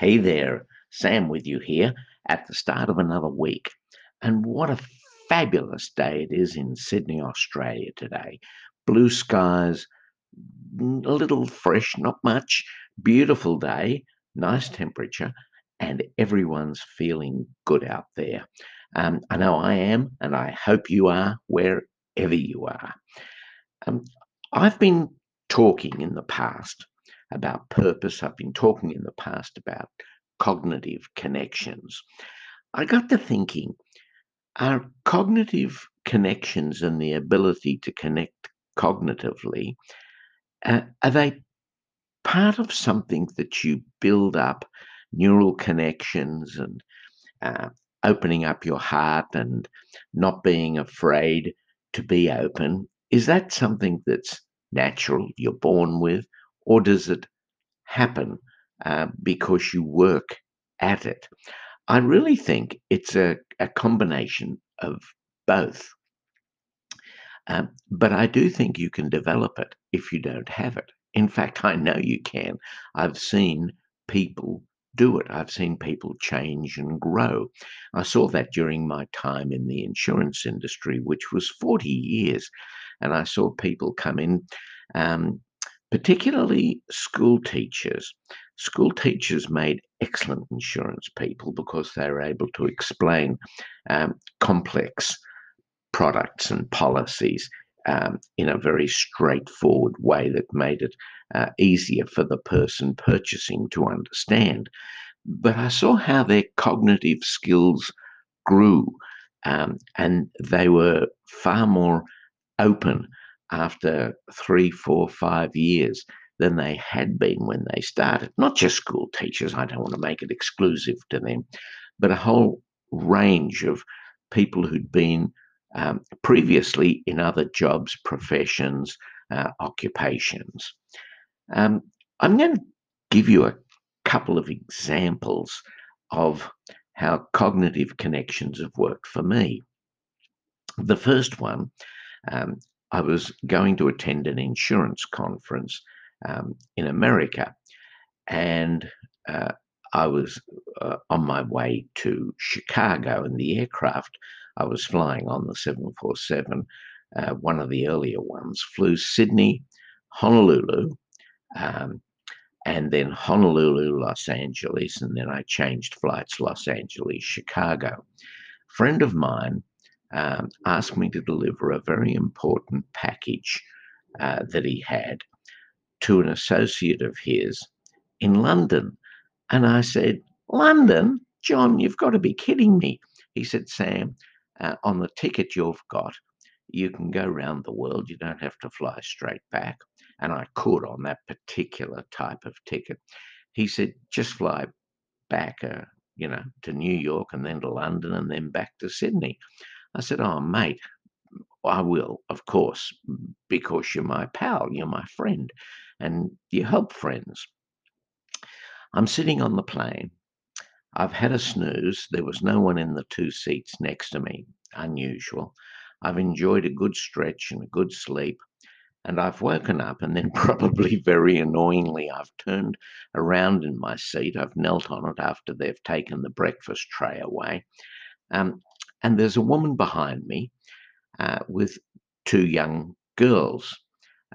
Hey there, Sam with you here at the start of another week. And what a fabulous day it is in Sydney, Australia today. Blue skies, a little fresh, not much, beautiful day, nice temperature, and everyone's feeling good out there. Um, I know I am, and I hope you are wherever you are. Um, I've been talking in the past about purpose. I've been talking in the past about cognitive connections. I got to thinking are cognitive connections and the ability to connect cognitively uh, are they part of something that you build up neural connections and uh, opening up your heart and not being afraid to be open is that something that's natural you're born with or does it happen uh, because you work at it? I really think it's a, a combination of both. Um, but I do think you can develop it if you don't have it. In fact, I know you can. I've seen people do it. I've seen people change and grow. I saw that during my time in the insurance industry, which was 40 years. And I saw people come in um, particularly school teachers. School teachers made excellent insurance people because they were able to explain um, complex products and policies um, in a very straightforward way that made it uh, easier for the person purchasing to understand. But I saw how their cognitive skills grew um, and they were far more open after three, four, five years than they had been when they started. Not just school teachers, I don't want to make it exclusive to them, but a whole range of people who'd been um, previously in other jobs, professions, uh, occupations. Um, I'm going to give you a couple of examples of how cognitive connections have worked for me. The first one um, I was going to attend an insurance conference um, in America, and uh, I was uh, on my way to Chicago in the aircraft. I was flying on the 747, uh, one of the earlier ones, flew Sydney, Honolulu, um, and then Honolulu, Los Angeles, and then I changed flights Los Angeles, Chicago. Friend of mine um, asked me to deliver a very important package uh, that he had to an associate of his in London. And I said, London? John, you've got to be kidding me. He said, Sam, uh, on the ticket you've got, you can go around the world. You don't have to fly straight back. And I could on that particular type of ticket. He said, just fly back, uh, you know, to New York and then to London and then back to Sydney. I said, Oh, mate, I will, of course, because you're my pal, you're my friend, and you help friends. I'm sitting on the plane. I've had a snooze. There was no one in the two seats next to me. Unusual. I've enjoyed a good stretch and a good sleep. And I've woken up, and then, probably very annoyingly, I've turned around in my seat. I've knelt on it after they've taken the breakfast tray away. Um, and there's a woman behind me uh, with two young girls.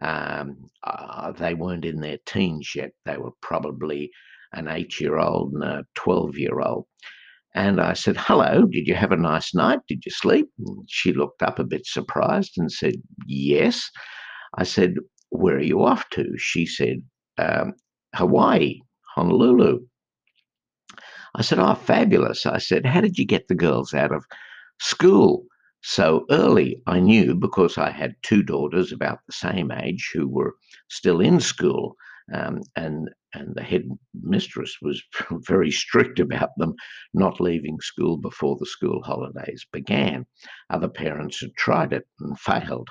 Um, uh, they weren't in their teens yet. They were probably an eight year old and a 12 year old. And I said, Hello, did you have a nice night? Did you sleep? And she looked up a bit surprised and said, Yes. I said, Where are you off to? She said, um, Hawaii, Honolulu. I said, Oh, fabulous. I said, How did you get the girls out of school so early. I knew because I had two daughters about the same age who were still in school, um, and and the head mistress was very strict about them not leaving school before the school holidays began. Other parents had tried it and failed.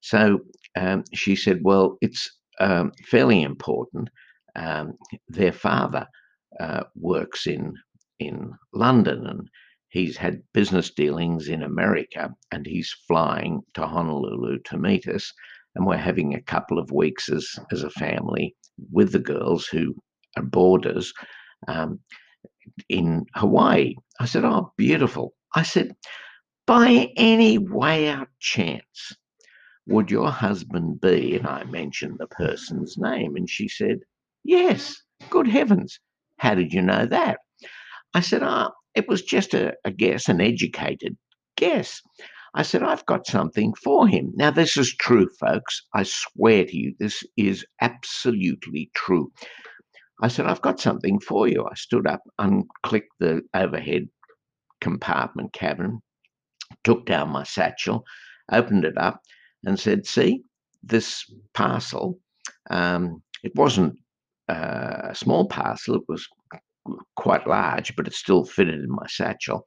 So um, she said, "Well, it's um, fairly important." Um, their father uh, works in in London, and he's had business dealings in America and he's flying to Honolulu to meet us. And we're having a couple of weeks as, as a family with the girls who are boarders um, in Hawaii. I said, Oh, beautiful. I said, By any way out chance, would your husband be? And I mentioned the person's name, and she said, Yes, good heavens. How did you know that? I said, Ah, oh, it was just a, a guess, an educated guess. I said, I've got something for him. Now, this is true, folks. I swear to you, this is absolutely true. I said, I've got something for you. I stood up, unclicked the overhead compartment cabin, took down my satchel, opened it up, and said, See, this parcel, um, it wasn't uh, a small parcel, it was quite large, but it still fitted in my satchel.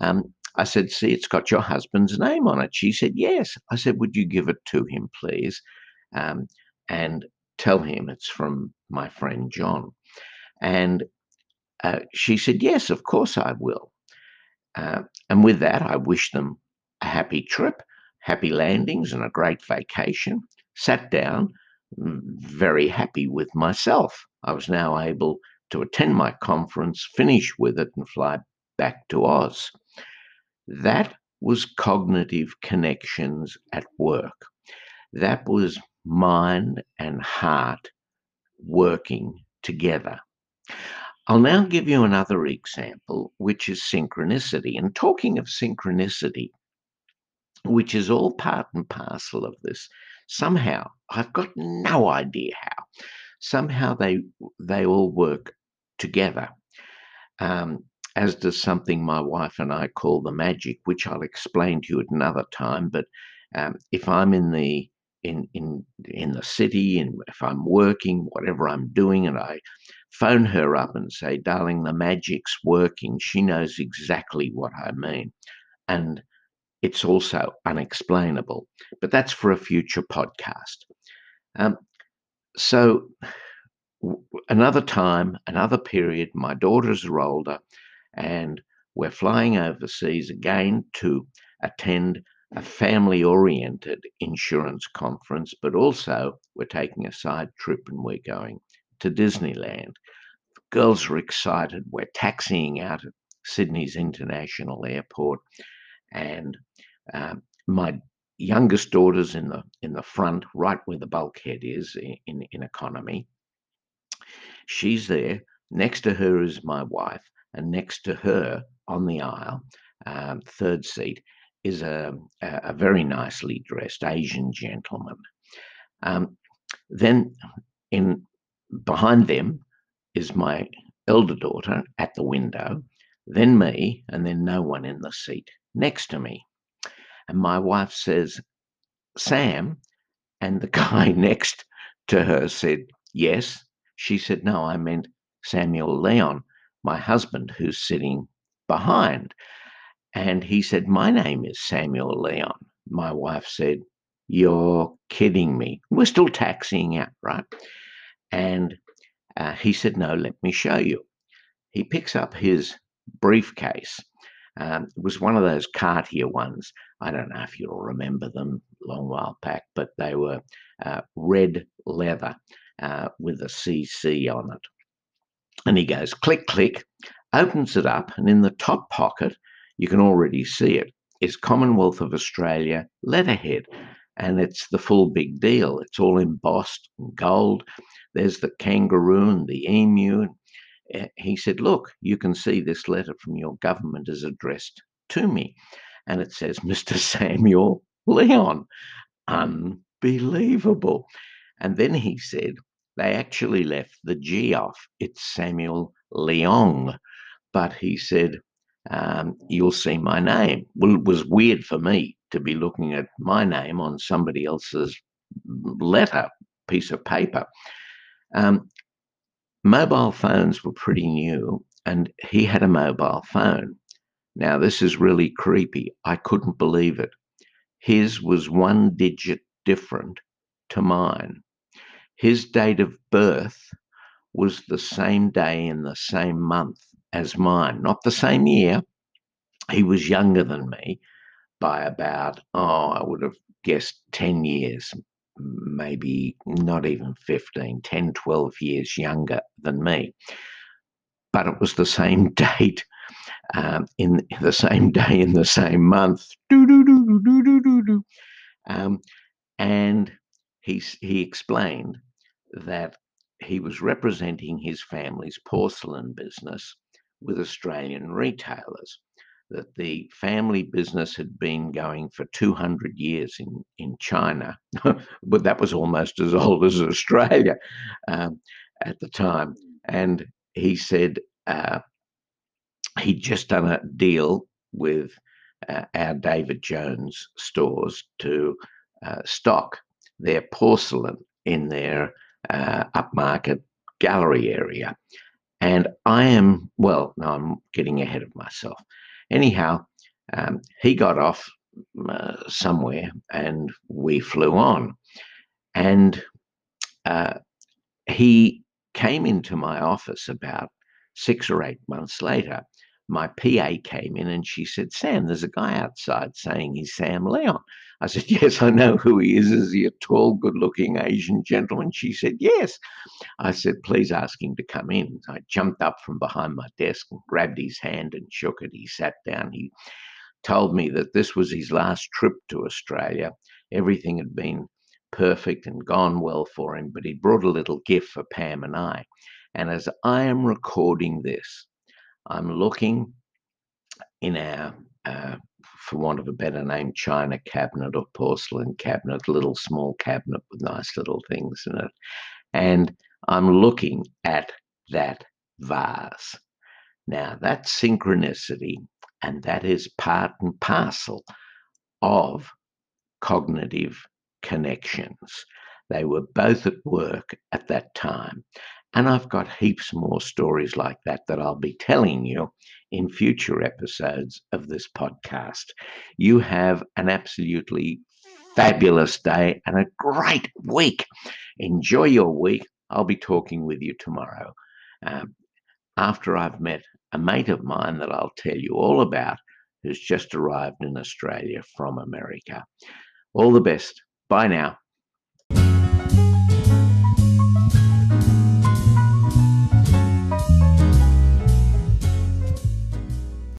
Um, I said, See, it's got your husband's name on it. She said, Yes. I said, Would you give it to him, please? Um, and tell him it's from my friend John. And uh, she said, Yes, of course I will. Uh, and with that, I wished them a happy trip, happy landings, and a great vacation. Sat down, very happy with myself. I was now able to attend my conference, finish with it, and fly back to Oz. That was cognitive connections at work. That was mind and heart working together. I'll now give you another example, which is synchronicity. And talking of synchronicity, which is all part and parcel of this, somehow, I've got no idea how, somehow they, they all work together. Um, as does something my wife and I call the magic, which I'll explain to you at another time. But um, if I'm in the in in in the city and if I'm working, whatever I'm doing, and I phone her up and say, "Darling, the magic's working," she knows exactly what I mean, and it's also unexplainable. But that's for a future podcast. Um, so another time, another period, my daughters are older and we're flying overseas again to attend a family oriented insurance conference, but also we're taking a side trip and we're going to Disneyland. The girls are excited. We're taxiing out at Sydney's International Airport, and um, my youngest daughter's in the in the front, right where the bulkhead is in, in economy. She's there. Next to her is my wife, and next to her on the aisle, um, third seat, is a, a, very nicely dressed Asian gentleman. Um, then, in behind them is my elder daughter at the window, then me, and then no one in the seat next to me. And my wife says, Sam, and the guy next to her said, Yes. She said, No, I meant Samuel Leon my husband who's sitting behind. And he said, My name is Samuel Leon. My wife said, You're kidding me. We're still taxiing out, right? And uh, he said, No, let me show you. He picks up his briefcase. Um, it was one of those Cartier ones. I don't know if you'll remember them, long while back, but they were uh, red leather uh, with a CC on it. And he goes click, click, opens it up, and in the top pocket, you can already see it, is Commonwealth of Australia letterhead. And it's the full big deal. It's all embossed in gold. There's the kangaroo and the emu. Eh, he said, Look, you can see this letter from your government is addressed to me. And it says, Mr. Samuel Leon. Unbelievable. And then he said, they actually left the G off. It's Samuel Leong. But he said, um, You'll see my name. Well, it was weird for me to be looking at my name on somebody else's letter, piece of paper. Um, mobile phones were pretty new, and he had a mobile phone. Now, this is really creepy. I couldn't believe it. His was one digit different to mine. His date of birth was the same day in the same month as mine, not the same year. He was younger than me by about, oh, I would have guessed 10 years, maybe not even 15, 10, 12 years younger than me. but it was the same date um, in the same day in the same month. Um, and he, he explained that he was representing his family's porcelain business with Australian retailers. That the family business had been going for 200 years in, in China, but that was almost as old as Australia um, at the time. And he said uh, he'd just done a deal with uh, our David Jones stores to uh, stock their porcelain in their uh, upmarket gallery area. And I am, well, no, I'm getting ahead of myself. Anyhow, um, he got off uh, somewhere and we flew on. And uh, he came into my office about six or eight months later my PA came in and she said, Sam, there's a guy outside saying he's Sam Leon. I said, Yes, I know who he is. Is he a tall, good looking Asian gentleman? She said, Yes. I said, Please ask him to come in. I jumped up from behind my desk and grabbed his hand and shook it. He sat down. He told me that this was his last trip to Australia. Everything had been perfect and gone well for him, but he brought a little gift for Pam and I. And as I am recording this, I'm looking in our, uh, for want of a better name, china cabinet or porcelain cabinet, little small cabinet with nice little things in it. And I'm looking at that vase. Now, that's synchronicity, and that is part and parcel of cognitive connections. They were both at work at that time. And I've got heaps more stories like that that I'll be telling you in future episodes of this podcast. You have an absolutely fabulous day and a great week. Enjoy your week. I'll be talking with you tomorrow um, after I've met a mate of mine that I'll tell you all about who's just arrived in Australia from America. All the best. Bye now.